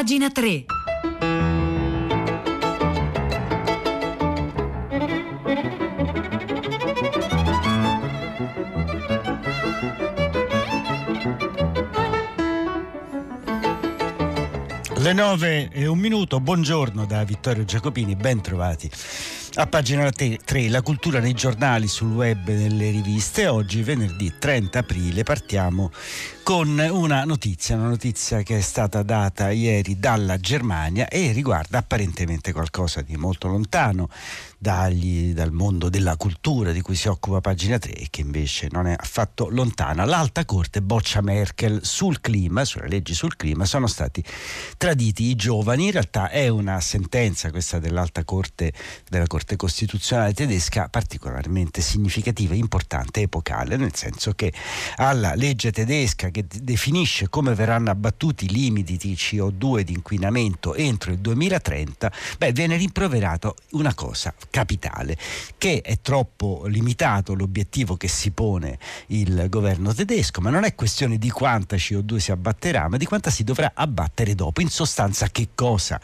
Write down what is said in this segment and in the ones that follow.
pagina 3. Le 9 e un minuto, buongiorno da Vittorio Giacopini, ben trovati. A pagina 3, la cultura nei giornali, sul web e nelle riviste. Oggi, venerdì 30 aprile, partiamo con una notizia, una notizia che è stata data ieri dalla Germania e riguarda apparentemente qualcosa di molto lontano dagli, dal mondo della cultura di cui si occupa pagina 3 e che invece non è affatto lontana. L'alta corte boccia Merkel sul clima, sulle leggi sul clima, sono stati traditi i giovani. In realtà è una sentenza, questa dell'alta corte, della Corte Costituzionale tedesca, particolarmente significativa, importante, epocale, nel senso che alla legge tedesca che definisce come verranno abbattuti i limiti di CO2 di inquinamento entro il 2030, beh, viene rimproverato una cosa capitale, che è troppo limitato l'obiettivo che si pone il governo tedesco, ma non è questione di quanta CO2 si abbatterà, ma di quanta si dovrà abbattere dopo. In sostanza che cosa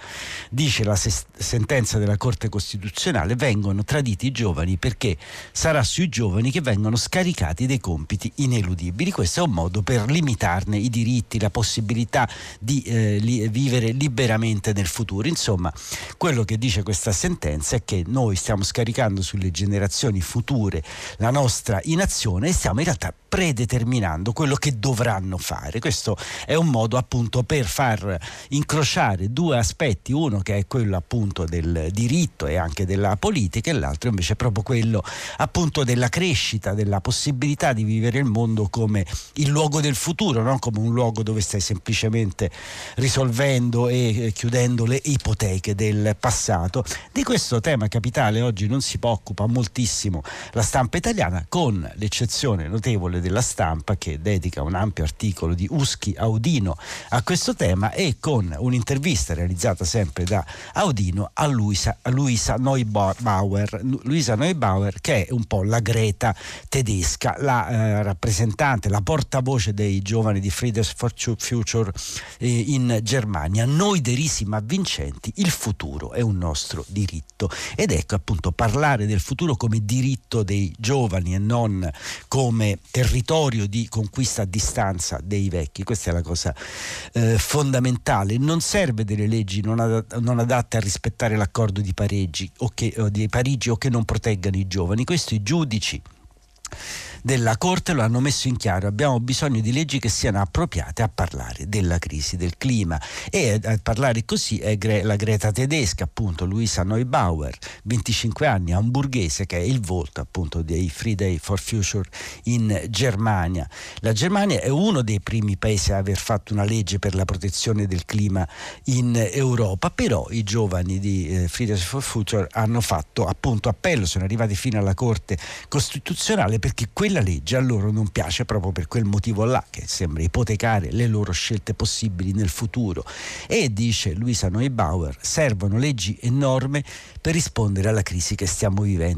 dice la sentenza della Corte Costituzionale? Vengono traditi i giovani perché sarà sui giovani che vengono scaricati dei compiti ineludibili. Questo è un modo per limitarne i diritti, la possibilità di eh, li, vivere liberamente nel futuro. Insomma, quello che dice questa sentenza è che noi stiamo scaricando sulle generazioni future la nostra inazione e stiamo in realtà predeterminando quello che dovranno fare. Questo è un modo appunto per far incrociare due aspetti, uno che è quello appunto del diritto e anche della politica e l'altro invece è proprio quello appunto della crescita, della possibilità di vivere il mondo come il luogo del futuro, non come un luogo dove stai semplicemente risolvendo e chiudendo le ipoteche del passato. Di questo tema capitale oggi non si occupa moltissimo la stampa italiana con l'eccezione notevole della Stampa che dedica un ampio articolo di Uschi Audino a questo tema e con un'intervista realizzata sempre da Audino a Luisa, a Luisa Neubauer, Luisa Neubauer che è un po' la Greta tedesca, la eh, rappresentante, la portavoce dei giovani di Fridays for Future eh, in Germania. Noi derisi ma vincenti, il futuro è un nostro diritto ed ecco appunto parlare del futuro come diritto dei giovani e non come territorio di conquista a distanza dei vecchi, questa è la cosa eh, fondamentale. Non serve delle leggi non, adatte, non adatte a rispettare l'accordo di Parigi o, che, o di Parigi o che non proteggano i giovani, questo i giudici della Corte lo hanno messo in chiaro. Abbiamo bisogno di leggi che siano appropriate a parlare della crisi del clima e a parlare così è la Greta tedesca, appunto Luisa Neubauer, 25 anni, hamburghese, che è il volto appunto dei Free for Future in Germania. La Germania è uno dei primi paesi a aver fatto una legge per la protezione del clima in Europa, però i giovani di eh, Fridays for Future hanno fatto appunto appello, sono arrivati fino alla Corte Costituzionale perché quella quella legge a loro non piace proprio per quel motivo là, che sembra ipotecare le loro scelte possibili nel futuro. E dice Luisa Neubauer, servono leggi e norme per rispondere alla crisi che stiamo vivendo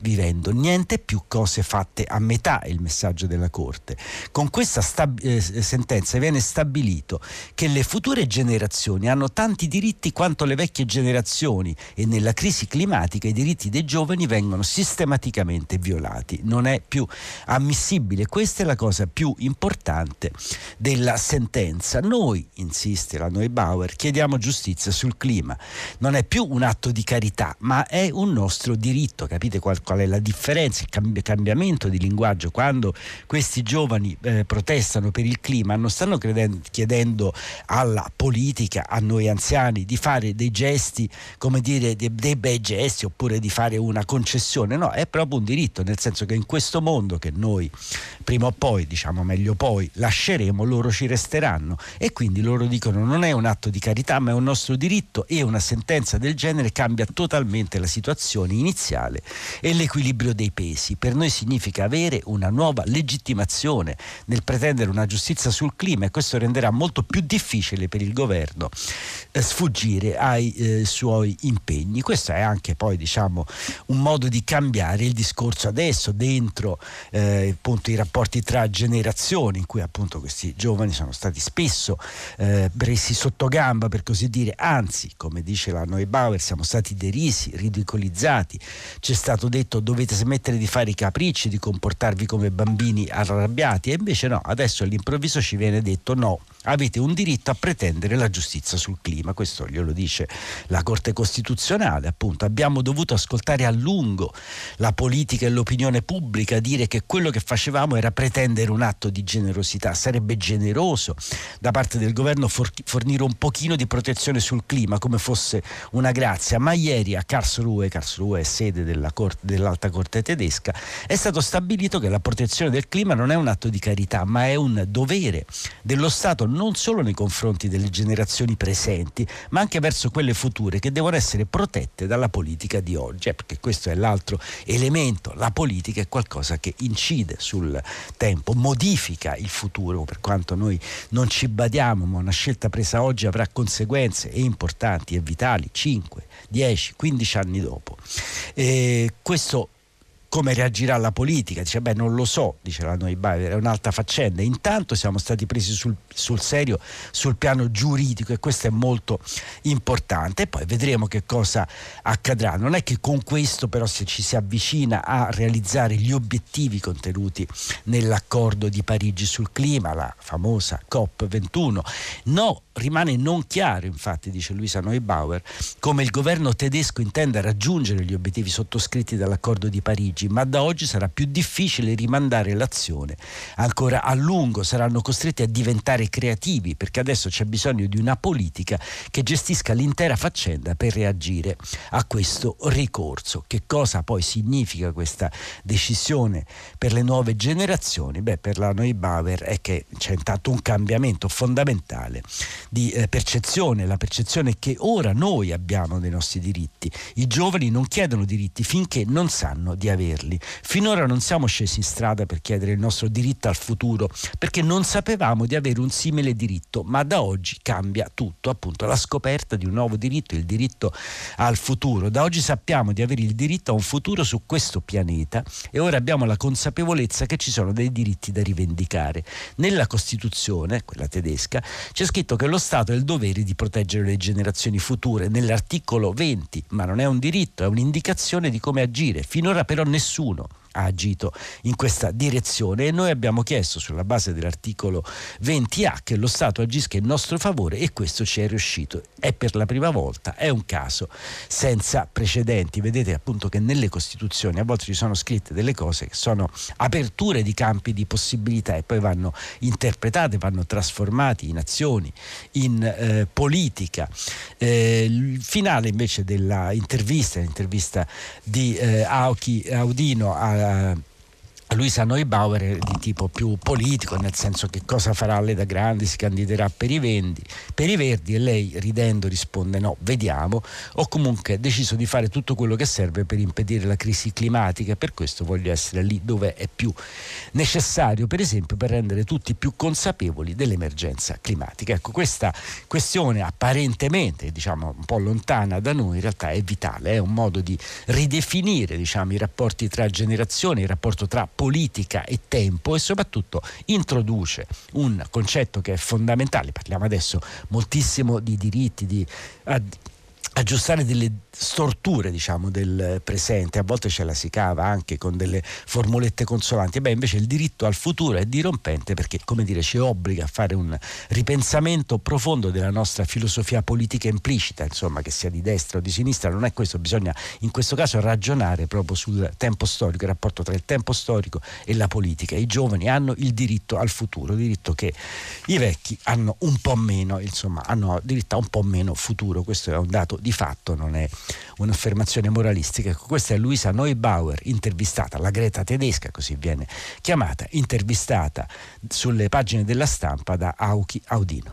vivendo. Niente più cose fatte a metà, è il messaggio della Corte. Con questa stab- eh, sentenza viene stabilito che le future generazioni hanno tanti diritti quanto le vecchie generazioni e nella crisi climatica i diritti dei giovani vengono sistematicamente violati. Non è più ammissibile. Questa è la cosa più importante della sentenza. Noi, insiste la Neubauer, chiediamo giustizia sul clima. Non è più un atto di carità, ma è un nostro diritto. Capite qual- qual è la differenza, il cambiamento di linguaggio quando questi giovani eh, protestano per il clima, non stanno credendo, chiedendo alla politica, a noi anziani, di fare dei gesti, come dire, dei, dei bei gesti oppure di fare una concessione, no, è proprio un diritto, nel senso che in questo mondo che noi prima o poi, diciamo meglio poi, lasceremo, loro ci resteranno. E quindi loro dicono non è un atto di carità ma è un nostro diritto e una sentenza del genere cambia totalmente la situazione iniziale e nell'equilibrio dei pesi. Per noi significa avere una nuova legittimazione nel pretendere una giustizia sul clima e questo renderà molto più difficile per il governo eh, sfuggire ai eh, suoi impegni. Questo è anche poi diciamo, un modo di cambiare il discorso adesso dentro eh, appunto, i rapporti tra generazioni in cui appunto questi giovani sono stati spesso eh, presi sotto gamba per così dire, anzi come dice la Neubauer siamo stati derisi, ridicolizzati, c'è stato detto dovete smettere di fare i capricci, di comportarvi come bambini arrabbiati. E invece no, adesso all'improvviso ci viene detto no, avete un diritto a pretendere la giustizia sul clima, questo glielo dice la Corte Costituzionale, appunto. Abbiamo dovuto ascoltare a lungo la politica e l'opinione pubblica dire che quello che facevamo era pretendere un atto di generosità, sarebbe generoso da parte del governo fornire un pochino di protezione sul clima come fosse una grazia, ma ieri a Karlsruhe, Karlsruhe è sede della corte, dell'Alta Corte tedesca, è stato stabilito che la protezione del clima non è un atto di carità, ma è un dovere dello Stato non solo nei confronti delle generazioni presenti, ma anche verso quelle future che devono essere protette dalla politica di oggi, eh, perché questo è l'altro elemento, la politica è qualcosa che incide sul tempo, modifica il futuro, per quanto noi non ci badiamo, ma una scelta presa oggi avrà conseguenze importanti e vitali 5, 10, 15 anni dopo. E questo come reagirà la politica? Dice, beh, non lo so, dice la Neubauer, è un'altra faccenda. Intanto siamo stati presi sul, sul, serio sul piano giuridico e questo è molto importante. Poi vedremo che cosa accadrà. Non è che con questo però se ci si avvicina a realizzare gli obiettivi contenuti nell'accordo di Parigi sul clima, la famosa COP21. No, rimane non chiaro, infatti, dice Luisa Neubauer, come il governo tedesco intenda raggiungere gli obiettivi sottoscritti dall'accordo di Parigi, ma da oggi sarà più difficile rimandare l'azione. Ancora a lungo saranno costretti a diventare creativi, perché adesso c'è bisogno di una politica che gestisca l'intera faccenda per reagire a questo ricorso. Che cosa poi significa questa decisione per le nuove generazioni? Beh, per la Neubauer è che c'è intanto un cambiamento fondamentale di eh, percezione, la percezione che ora noi abbiamo dei nostri diritti. I giovani non chiedono diritti finché non sanno di averli. Finora non siamo scesi in strada per chiedere il nostro diritto al futuro perché non sapevamo di avere un simile diritto, ma da oggi cambia tutto, appunto la scoperta di un nuovo diritto, il diritto al futuro. Da oggi sappiamo di avere il diritto a un futuro su questo pianeta e ora abbiamo la consapevolezza che ci sono dei diritti da rivendicare. Nella Costituzione, quella tedesca, c'è scritto che lo lo Stato ha il dovere di proteggere le generazioni future nell'articolo 20, ma non è un diritto, è un'indicazione di come agire. Finora però nessuno ha agito in questa direzione e noi abbiamo chiesto sulla base dell'articolo 20A che lo Stato agisca in nostro favore e questo ci è riuscito. È per la prima volta, è un caso senza precedenti. Vedete appunto che nelle Costituzioni a volte ci sono scritte delle cose che sono aperture di campi di possibilità e poi vanno interpretate, vanno trasformati in azioni, in eh, politica. Eh, il finale invece dell'intervista, l'intervista di eh, Aoki Audino a uh, Luisa Neubauer è di tipo più politico, nel senso che cosa farà lei da grande, si candiderà per i, vendi, per i Verdi e lei ridendo risponde no, vediamo, ho comunque deciso di fare tutto quello che serve per impedire la crisi climatica per questo voglio essere lì dove è più necessario, per esempio per rendere tutti più consapevoli dell'emergenza climatica. Ecco, questa questione apparentemente diciamo, un po' lontana da noi in realtà è vitale, è un modo di ridefinire diciamo, i rapporti tra generazioni, il rapporto tra politica e tempo e soprattutto introduce un concetto che è fondamentale, parliamo adesso moltissimo di diritti, di aggiustare delle storture diciamo, del presente, a volte ce la si cava anche con delle formulette consolanti, beh invece il diritto al futuro è dirompente perché come dire ci obbliga a fare un ripensamento profondo della nostra filosofia politica implicita, insomma che sia di destra o di sinistra, non è questo, bisogna in questo caso ragionare proprio sul tempo storico, il rapporto tra il tempo storico e la politica. I giovani hanno il diritto al futuro, diritto che i vecchi hanno un po' meno, insomma hanno diritto a un po' meno futuro, questo è un dato di fatto, non è un'affermazione moralistica. Ecco, questa è Luisa Neubauer, intervistata, la Greta tedesca, così viene chiamata, intervistata sulle pagine della stampa da Auchi Audino.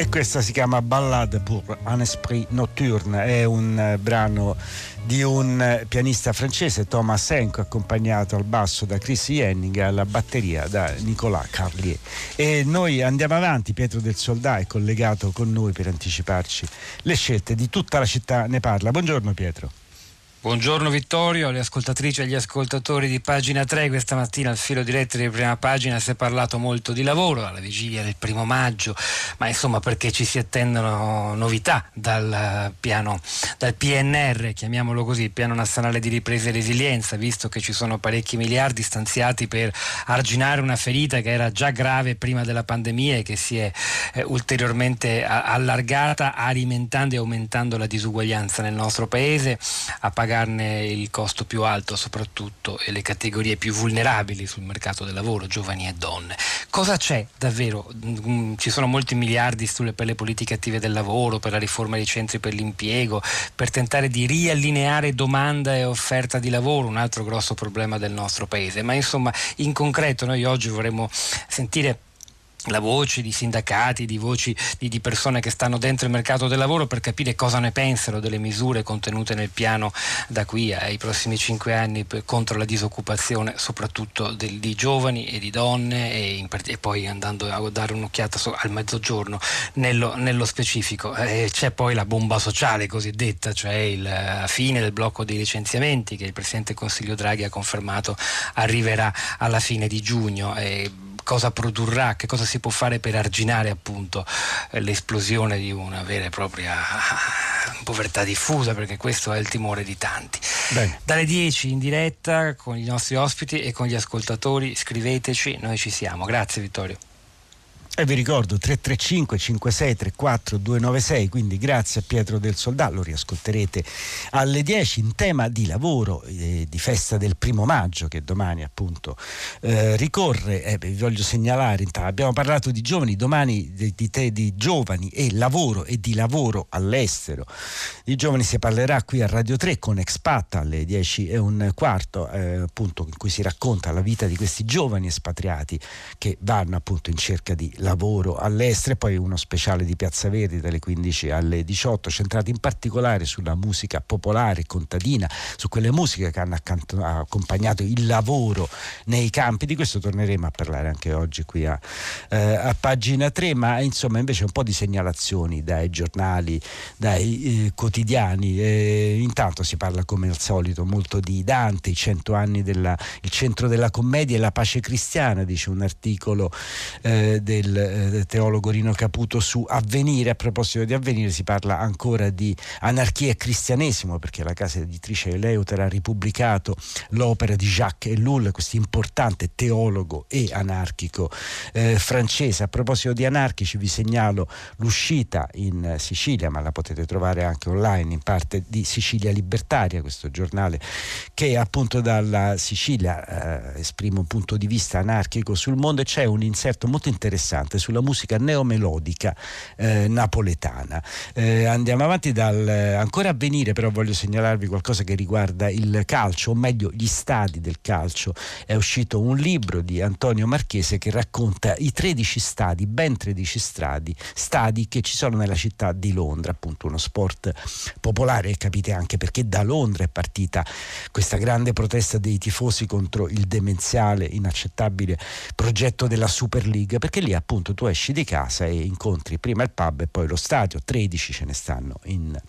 E questa si chiama Ballade pour un esprit nocturne, è un eh, brano di un eh, pianista francese, Thomas Henko, accompagnato al basso da Chris Henning e alla batteria da Nicolas Carlier. E noi andiamo avanti, Pietro del Soldà è collegato con noi per anticiparci le scelte di tutta la città ne parla. Buongiorno Pietro. Buongiorno Vittorio, alle ascoltatrici e agli ascoltatori di pagina 3. Questa mattina al filo diretto di prima pagina si è parlato molto di lavoro alla vigilia del primo maggio, ma insomma perché ci si attendono novità dal piano, dal PNR, chiamiamolo così, il piano nazionale di ripresa e resilienza, visto che ci sono parecchi miliardi stanziati per arginare una ferita che era già grave prima della pandemia e che si è eh, ulteriormente allargata, alimentando e aumentando la disuguaglianza nel nostro paese. A pagarne il costo più alto soprattutto e le categorie più vulnerabili sul mercato del lavoro, giovani e donne. Cosa c'è davvero? Mm, ci sono molti miliardi sulle, per le politiche attive del lavoro, per la riforma dei centri per l'impiego, per tentare di riallineare domanda e offerta di lavoro, un altro grosso problema del nostro paese. Ma insomma, in concreto noi oggi vorremmo sentire la voce di sindacati, di voci di, di, persone che stanno dentro il mercato del lavoro per capire cosa ne pensano delle misure contenute nel piano da qui ai prossimi cinque anni per, contro la disoccupazione, soprattutto del, di giovani e di donne e, in, e, poi andando a dare un'occhiata so, al mezzogiorno nello, nello specifico. Eh, c'è poi la bomba sociale cosiddetta, cioè il, la fine del blocco dei licenziamenti che il Presidente del Consiglio Draghi ha confermato arriverà alla fine di giugno. Eh, cosa produrrà, che cosa si può fare per arginare appunto eh, l'esplosione di una vera e propria povertà diffusa, perché questo è il timore di tanti. Bene. Dalle 10 in diretta con i nostri ospiti e con gli ascoltatori, scriveteci, noi ci siamo. Grazie Vittorio. E vi ricordo 335 5634 296, quindi grazie a Pietro del Soldato, lo riascolterete alle 10 in tema di lavoro, eh, di festa del primo maggio che domani appunto eh, ricorre. Eh, vi voglio segnalare, abbiamo parlato di giovani, domani di, di, te, di giovani e lavoro e di lavoro all'estero. Di giovani si parlerà qui a Radio 3 con Expat alle 10 e un quarto, eh, appunto in cui si racconta la vita di questi giovani espatriati che vanno appunto in cerca di lavoro all'estero e poi uno speciale di Piazza Verdi dalle 15 alle 18 centrato in particolare sulla musica popolare contadina, su quelle musiche che hanno accompagnato il lavoro nei campi, di questo torneremo a parlare anche oggi qui a, eh, a pagina 3, ma insomma invece un po' di segnalazioni dai giornali, dai eh, quotidiani, eh, intanto si parla come al solito molto di Dante, i cento anni il centro della commedia e la pace cristiana, dice un articolo eh, del del eh, teologo Rino Caputo su Avvenire. A proposito di Avvenire si parla ancora di anarchia e cristianesimo perché la casa editrice Eleuter ha ripubblicato l'opera di Jacques Ellul, questo importante teologo e anarchico eh, francese. A proposito di anarchici vi segnalo l'uscita in Sicilia, ma la potete trovare anche online in parte di Sicilia Libertaria, questo giornale che appunto dalla Sicilia eh, esprime un punto di vista anarchico sul mondo e c'è un inserto molto interessante interessante sulla musica neomelodica eh, napoletana. Eh, andiamo avanti dal ancora a venire, però voglio segnalarvi qualcosa che riguarda il calcio, o meglio gli stadi del calcio. È uscito un libro di Antonio Marchese che racconta i 13 stadi, ben 13 stadi, stadi che ci sono nella città di Londra, appunto uno sport popolare, capite anche perché da Londra è partita questa grande protesta dei tifosi contro il demenziale, inaccettabile progetto della Super League, perché lì appunto appunto tu esci di casa e incontri prima il pub e poi lo stadio, 13 ce ne stanno in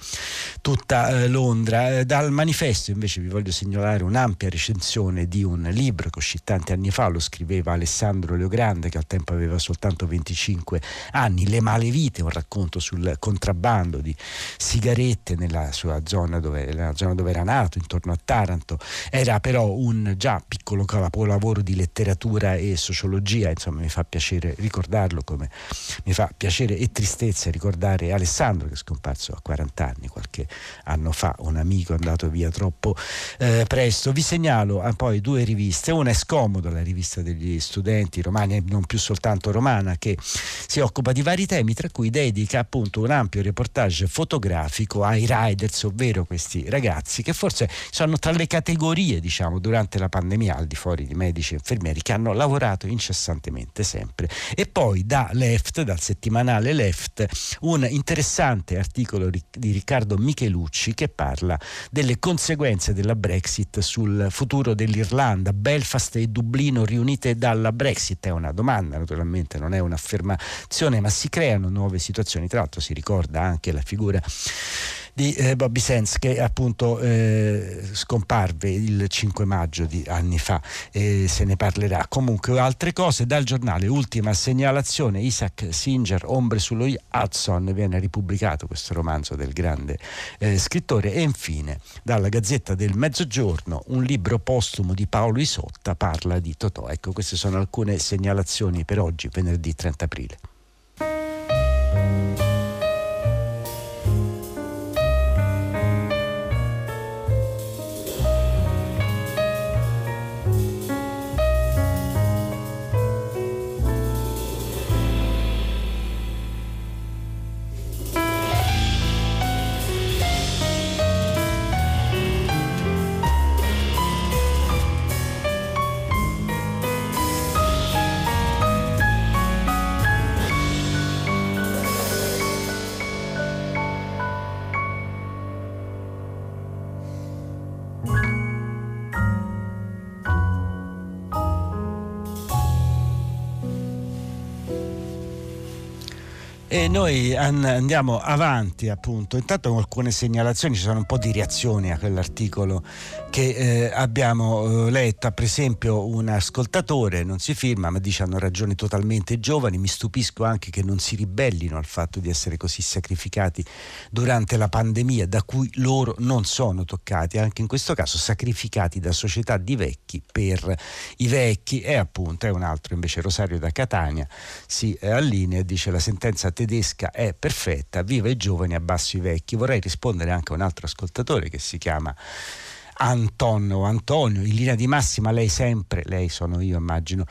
tutta eh, Londra. Eh, dal manifesto invece vi voglio segnalare un'ampia recensione di un libro che uscì tanti anni fa, lo scriveva Alessandro Leogrande che al tempo aveva soltanto 25 anni, Le malevite, un racconto sul contrabbando di sigarette nella sua zona dove, nella zona dove era nato, intorno a Taranto. Era però un già piccolo capolavoro di letteratura e sociologia, insomma mi fa piacere ricordare ricordarlo come mi fa piacere e tristezza ricordare Alessandro che è scomparso a 40 anni qualche anno fa, un amico andato via troppo eh, presto. Vi segnalo ah, poi due riviste, una è Scomodo, la rivista degli studenti romani e non più soltanto romana, che si occupa di vari temi, tra cui dedica appunto un ampio reportage fotografico ai riders, ovvero questi ragazzi che forse sono tra le categorie, diciamo, durante la pandemia, al di fuori di medici e infermieri, che hanno lavorato incessantemente sempre. E poi poi da Left, dal settimanale Left, un interessante articolo di Riccardo Michelucci che parla delle conseguenze della Brexit sul futuro dell'Irlanda. Belfast e Dublino riunite dalla Brexit è una domanda, naturalmente non è un'affermazione, ma si creano nuove situazioni. Tra l'altro si ricorda anche la figura di eh, Bobby Sands che appunto eh, scomparve il 5 maggio di anni fa e se ne parlerà. Comunque altre cose dal giornale, ultima segnalazione, Isaac Singer, Ombre sullo Hudson, viene ripubblicato questo romanzo del grande eh, scrittore e infine dalla Gazzetta del Mezzogiorno un libro postumo di Paolo Isotta parla di Totò. Ecco, queste sono alcune segnalazioni per oggi, venerdì 30 aprile. E noi andiamo avanti appunto, intanto con alcune segnalazioni, ci sono un po' di reazioni a quell'articolo che eh, abbiamo eh, letto, per esempio un ascoltatore non si firma ma dice hanno ragioni totalmente giovani, mi stupisco anche che non si ribellino al fatto di essere così sacrificati durante la pandemia da cui loro non sono toccati, anche in questo caso sacrificati da società di vecchi per i vecchi. E appunto è un altro invece Rosario da Catania si eh, allinea e dice la sentenza tedesca è perfetta, viva i giovani, abbasso i vecchi. Vorrei rispondere anche a un altro ascoltatore che si chiama Antonio Antonio, in linea di massima lei sempre, lei sono io immagino,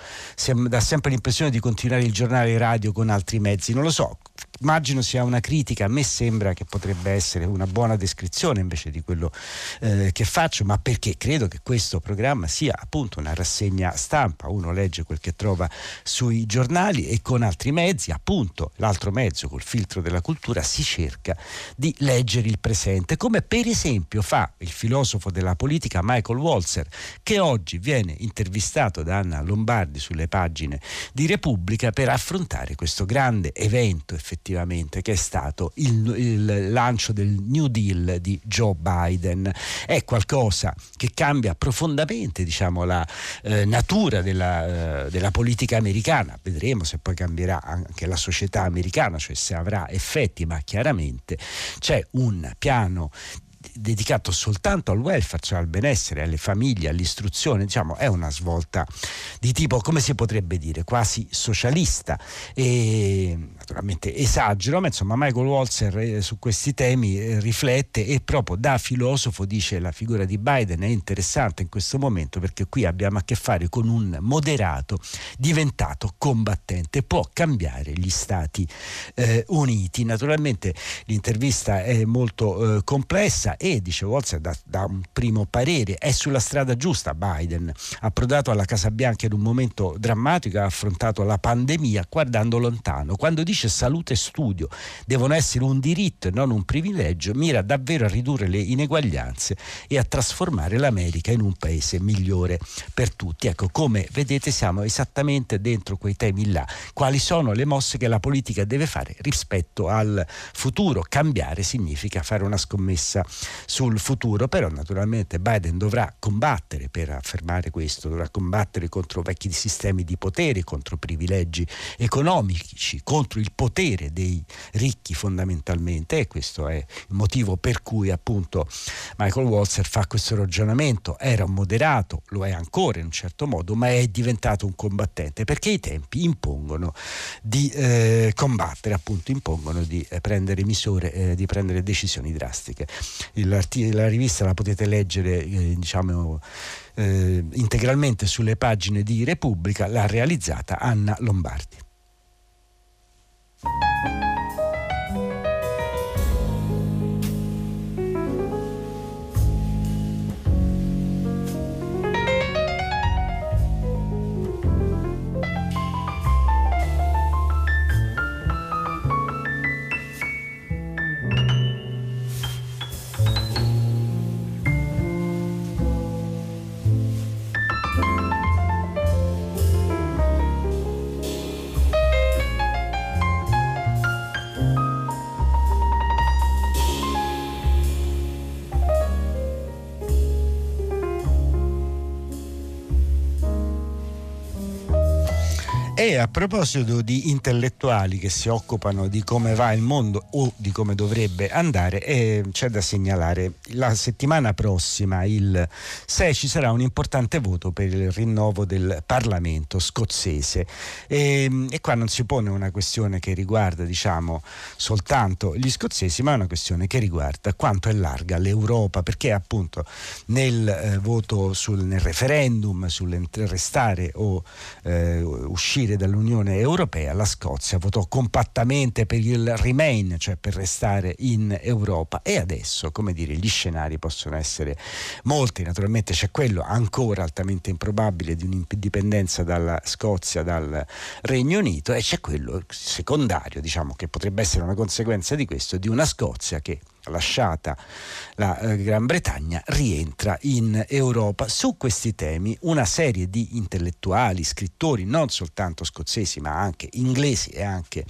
dà sempre l'impressione di continuare il giornale radio con altri mezzi, non lo so, immagino sia una critica, a me sembra che potrebbe essere una buona descrizione invece di quello eh, che faccio, ma perché credo che questo programma sia appunto una rassegna stampa, uno legge quel che trova sui giornali e con altri mezzi, appunto l'altro mezzo col filtro della cultura si cerca di leggere il presente, come per esempio fa il filosofo della politica Michael Walzer, che oggi viene intervistato da Anna Lombardi sulle pagine di Repubblica per affrontare questo grande evento effettivamente che è stato il, il lancio del New Deal di Joe Biden. È qualcosa che cambia profondamente diciamo, la eh, natura della, eh, della politica americana. Vedremo se poi cambierà anche la società americana, cioè se avrà effetti, ma chiaramente c'è un piano dedicato soltanto al welfare, cioè al benessere, alle famiglie, all'istruzione, diciamo, è una svolta di tipo, come si potrebbe dire, quasi socialista. E naturalmente esagero, ma insomma Michael Walzer eh, su questi temi eh, riflette e proprio da filosofo dice la figura di Biden è interessante in questo momento perché qui abbiamo a che fare con un moderato diventato combattente, può cambiare gli Stati eh, Uniti. Naturalmente l'intervista è molto eh, complessa e dice Walzer da, da, un primo parere è sulla strada giusta Biden, approdato alla Casa Bianca in un momento drammatico, ha affrontato la pandemia guardando lontano. Quando dice salute e studio devono essere un diritto e non un privilegio, mira davvero a ridurre le ineguaglianze e a trasformare l'America in un paese migliore per tutti. Ecco, come vedete siamo esattamente dentro quei temi là. Quali sono le mosse che la politica deve fare rispetto al futuro? Cambiare significa fare una scommessa sul futuro, però naturalmente Biden dovrà combattere per affermare questo, dovrà combattere contro vecchi sistemi di potere, contro privilegi economici, contro il potere dei ricchi fondamentalmente e questo è il motivo per cui appunto Michael Walzer fa questo ragionamento, era un moderato, lo è ancora in un certo modo, ma è diventato un combattente perché i tempi impongono di eh, combattere, appunto impongono di eh, prendere misure, eh, di prendere decisioni drastiche la rivista la potete leggere eh, diciamo, eh, integralmente sulle pagine di Repubblica, l'ha realizzata Anna Lombardi. Thank you. E a proposito di intellettuali che si occupano di come va il mondo o di come dovrebbe andare, eh, c'è da segnalare la settimana prossima, il 6, ci sarà un importante voto per il rinnovo del Parlamento scozzese. E, ehm, e qua non si pone una questione che riguarda diciamo, soltanto gli scozzesi, ma una questione che riguarda quanto è larga l'Europa, perché appunto nel eh, voto sul, nel referendum sul restare o eh, uscire uscire dall'Unione Europea, la Scozia votò compattamente per il Remain, cioè per restare in Europa. E adesso, come dire, gli scenari possono essere molti, naturalmente c'è quello ancora altamente improbabile di un'indipendenza dalla Scozia, dal Regno Unito e c'è quello secondario, diciamo, che potrebbe essere una conseguenza di questo, di una Scozia che lasciata la eh, Gran Bretagna, rientra in Europa. Su questi temi una serie di intellettuali, scrittori, non soltanto scozzesi ma anche inglesi e anche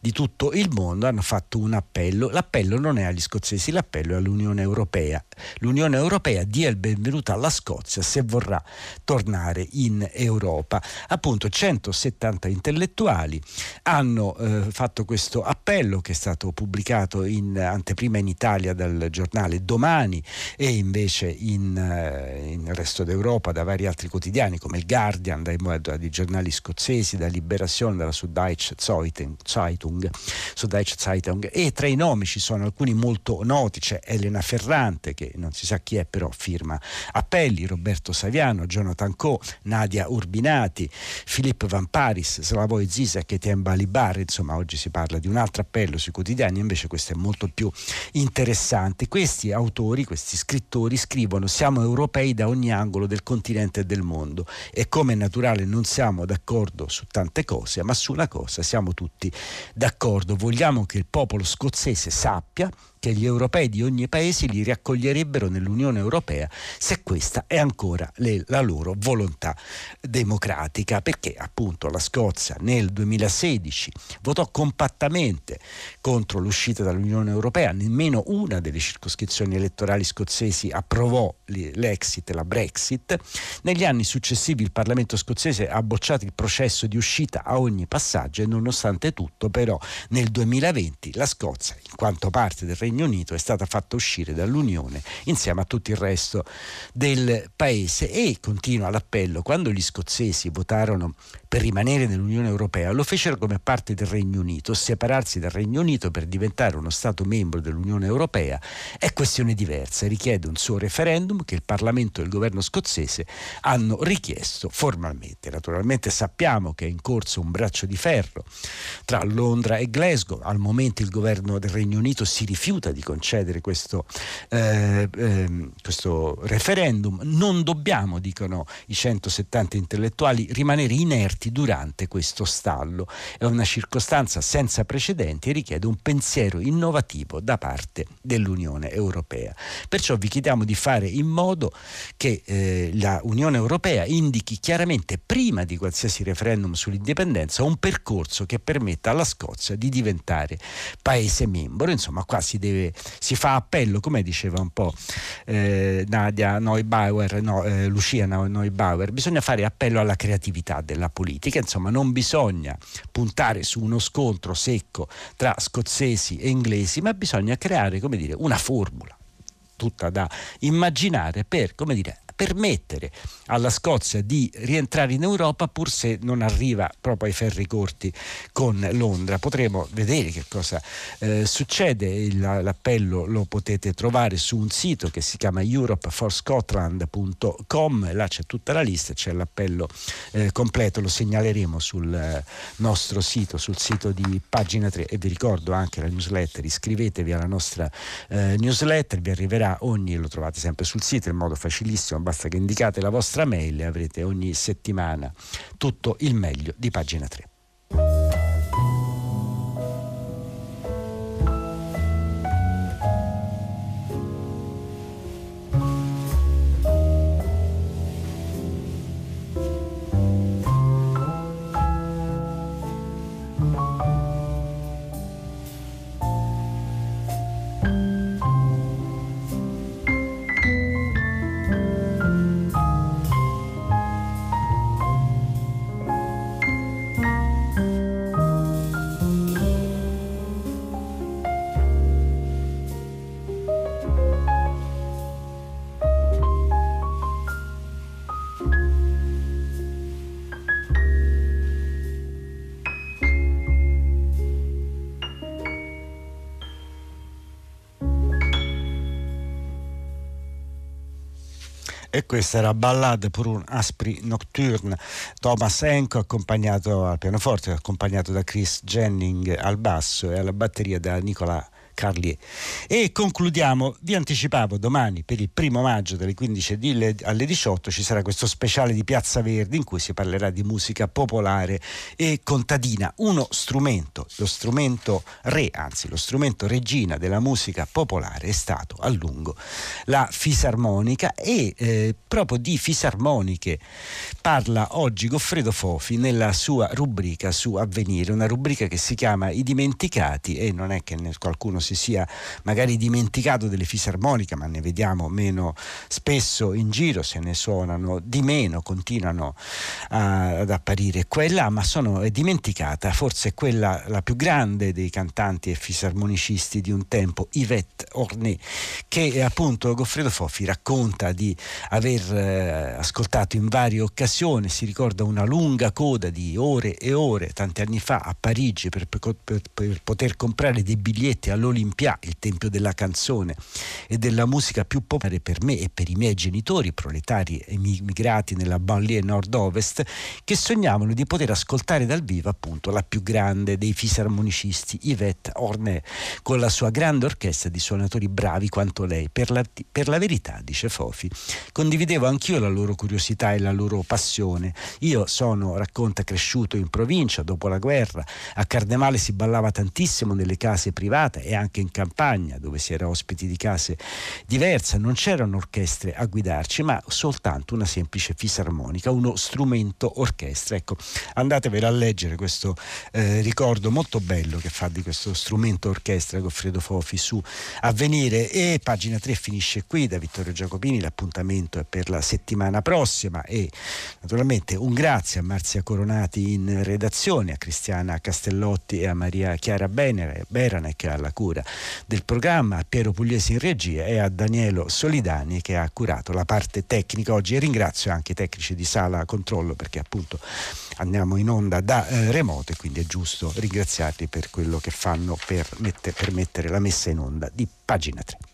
di tutto il mondo hanno fatto un appello. L'appello non è agli scozzesi, l'appello è all'Unione Europea. L'Unione Europea dia il benvenuto alla Scozia se vorrà tornare in Europa. Appunto 170 intellettuali hanno eh, fatto questo appello che è stato pubblicato in anteprima in Italia dal giornale Domani e invece in, eh, in resto d'Europa da vari altri quotidiani come il Guardian, dai, dai giornali scozzesi, da Liberazione, dalla Süddeutsche Zeitung, Süddeutsche Zeitung. E tra i nomi ci sono alcuni molto noti, c'è Elena Ferrante che non si sa chi è però firma appelli, Roberto Saviano, Jonathan Coe, Nadia Urbinati, Filippo Van Paris, Slavoj Zizek e Etienne Balibar, insomma oggi si parla di un altro appello sui quotidiani, invece questo è molto più interessante. Questi autori, questi scrittori scrivono siamo europei da ogni angolo del continente e del mondo e come è naturale non siamo d'accordo su tante cose, ma su una cosa siamo tutti d'accordo. Vogliamo che il popolo scozzese sappia che gli europei di ogni paese li riaccoglierebbero nell'Unione Europea se questa è ancora le, la loro volontà democratica, perché appunto la Scozia nel 2016 votò compattamente contro l'uscita dall'Unione Europea, nemmeno una delle circoscrizioni elettorali scozzesi approvò l'exit, la Brexit, negli anni successivi il Parlamento scozzese ha bocciato il processo di uscita a ogni passaggio e nonostante tutto però nel 2020 la Scozia, in quanto parte del Regno Regno Unito è stata fatta uscire dall'Unione insieme a tutto il resto del paese e continua l'appello quando gli scozzesi votarono per rimanere nell'Unione Europea lo fecero come parte del Regno Unito separarsi dal Regno Unito per diventare uno Stato membro dell'Unione Europea è questione diversa richiede un suo referendum che il Parlamento e il governo scozzese hanno richiesto formalmente. Naturalmente sappiamo che è in corso un braccio di ferro tra Londra e Glasgow al momento il governo del Regno Unito si rifiuta rifiuta di concedere questo, eh, eh, questo referendum, non dobbiamo, dicono i 170 intellettuali, rimanere inerti durante questo stallo. È una circostanza senza precedenti e richiede un pensiero innovativo da parte dell'Unione Europea. Perciò vi chiediamo di fare in modo che eh, Unione Europea indichi chiaramente prima di qualsiasi referendum sull'indipendenza un percorso che permetta alla Scozia di diventare paese membro. Insomma, qua si deve si fa appello, come diceva un po' eh, Nadia Neubauer, no, eh, Lucia Neubauer, bisogna fare appello alla creatività della politica, insomma non bisogna puntare su uno scontro secco tra scozzesi e inglesi, ma bisogna creare come dire, una formula tutta da immaginare per come dire, permettere alla Scozia di rientrare in Europa pur se non arriva proprio ai ferri corti con Londra. Potremo vedere che cosa eh, succede. L'appello lo potete trovare su un sito che si chiama europeforscotland.com, là c'è tutta la lista, c'è l'appello eh, completo, lo segnaleremo sul eh, nostro sito, sul sito di pagina 3 e vi ricordo anche la newsletter, iscrivetevi alla nostra eh, newsletter, vi arriverà ogni, lo trovate sempre sul sito in modo facilissimo basta che indicate la vostra mail e avrete ogni settimana tutto il meglio di pagina 3. E questa era Ballade pour un Aspri Nocturne, Thomas Enco accompagnato al pianoforte, accompagnato da Chris Jennings al basso e alla batteria da Nicola Carlier. E concludiamo, vi anticipavo domani per il primo maggio dalle 15 alle 18 ci sarà questo speciale di Piazza Verdi in cui si parlerà di musica popolare e contadina, uno strumento, lo strumento re, anzi lo strumento regina della musica popolare è stato a lungo la fisarmonica e eh, proprio di fisarmoniche parla oggi Goffredo Fofi nella sua rubrica su Avvenire, una rubrica che si chiama I dimenticati e non è che qualcuno si sia magari dimenticato delle fisarmoniche, ma ne vediamo meno spesso in giro, se ne suonano di meno, continuano a, ad apparire. Qua là, ma sono dimenticata, forse quella la più grande dei cantanti e fisarmonicisti di un tempo, Yvette Ornay, che appunto Goffredo Foffi racconta di aver eh, ascoltato in varie occasioni, si ricorda una lunga coda di ore e ore, tanti anni fa a Parigi per, per, per poter comprare dei biglietti all'Olimpiade Olympia, il tempio della canzone e della musica più popolare per me e per i miei genitori, proletari emigrati nella banlieue nord-ovest, che sognavano di poter ascoltare dal vivo appunto la più grande dei fisarmonicisti, Yvette Ornay, con la sua grande orchestra di suonatori bravi quanto lei. Per la, per la verità, dice Fofi, condividevo anch'io la loro curiosità e la loro passione. Io sono, racconta, cresciuto in provincia dopo la guerra, a Cardemale si ballava tantissimo nelle case private e anche in campagna dove si era ospiti di case diverse, non c'erano orchestre a guidarci, ma soltanto una semplice fisarmonica, uno strumento orchestra. Ecco, andatevela a leggere questo eh, ricordo molto bello che fa di questo strumento orchestra Goffredo Fofi su Avvenire. E pagina 3 finisce qui da Vittorio Giacopini, l'appuntamento è per la settimana prossima e naturalmente un grazie a Marzia Coronati in redazione, a Cristiana Castellotti e a Maria Chiara Beranec alla cura cura del programma, a Piero Pugliesi in regia e a Danielo Solidani che ha curato la parte tecnica oggi e ringrazio anche i tecnici di sala controllo perché appunto andiamo in onda da eh, remoto e quindi è giusto ringraziarli per quello che fanno per, mette, per mettere la messa in onda di pagina 3.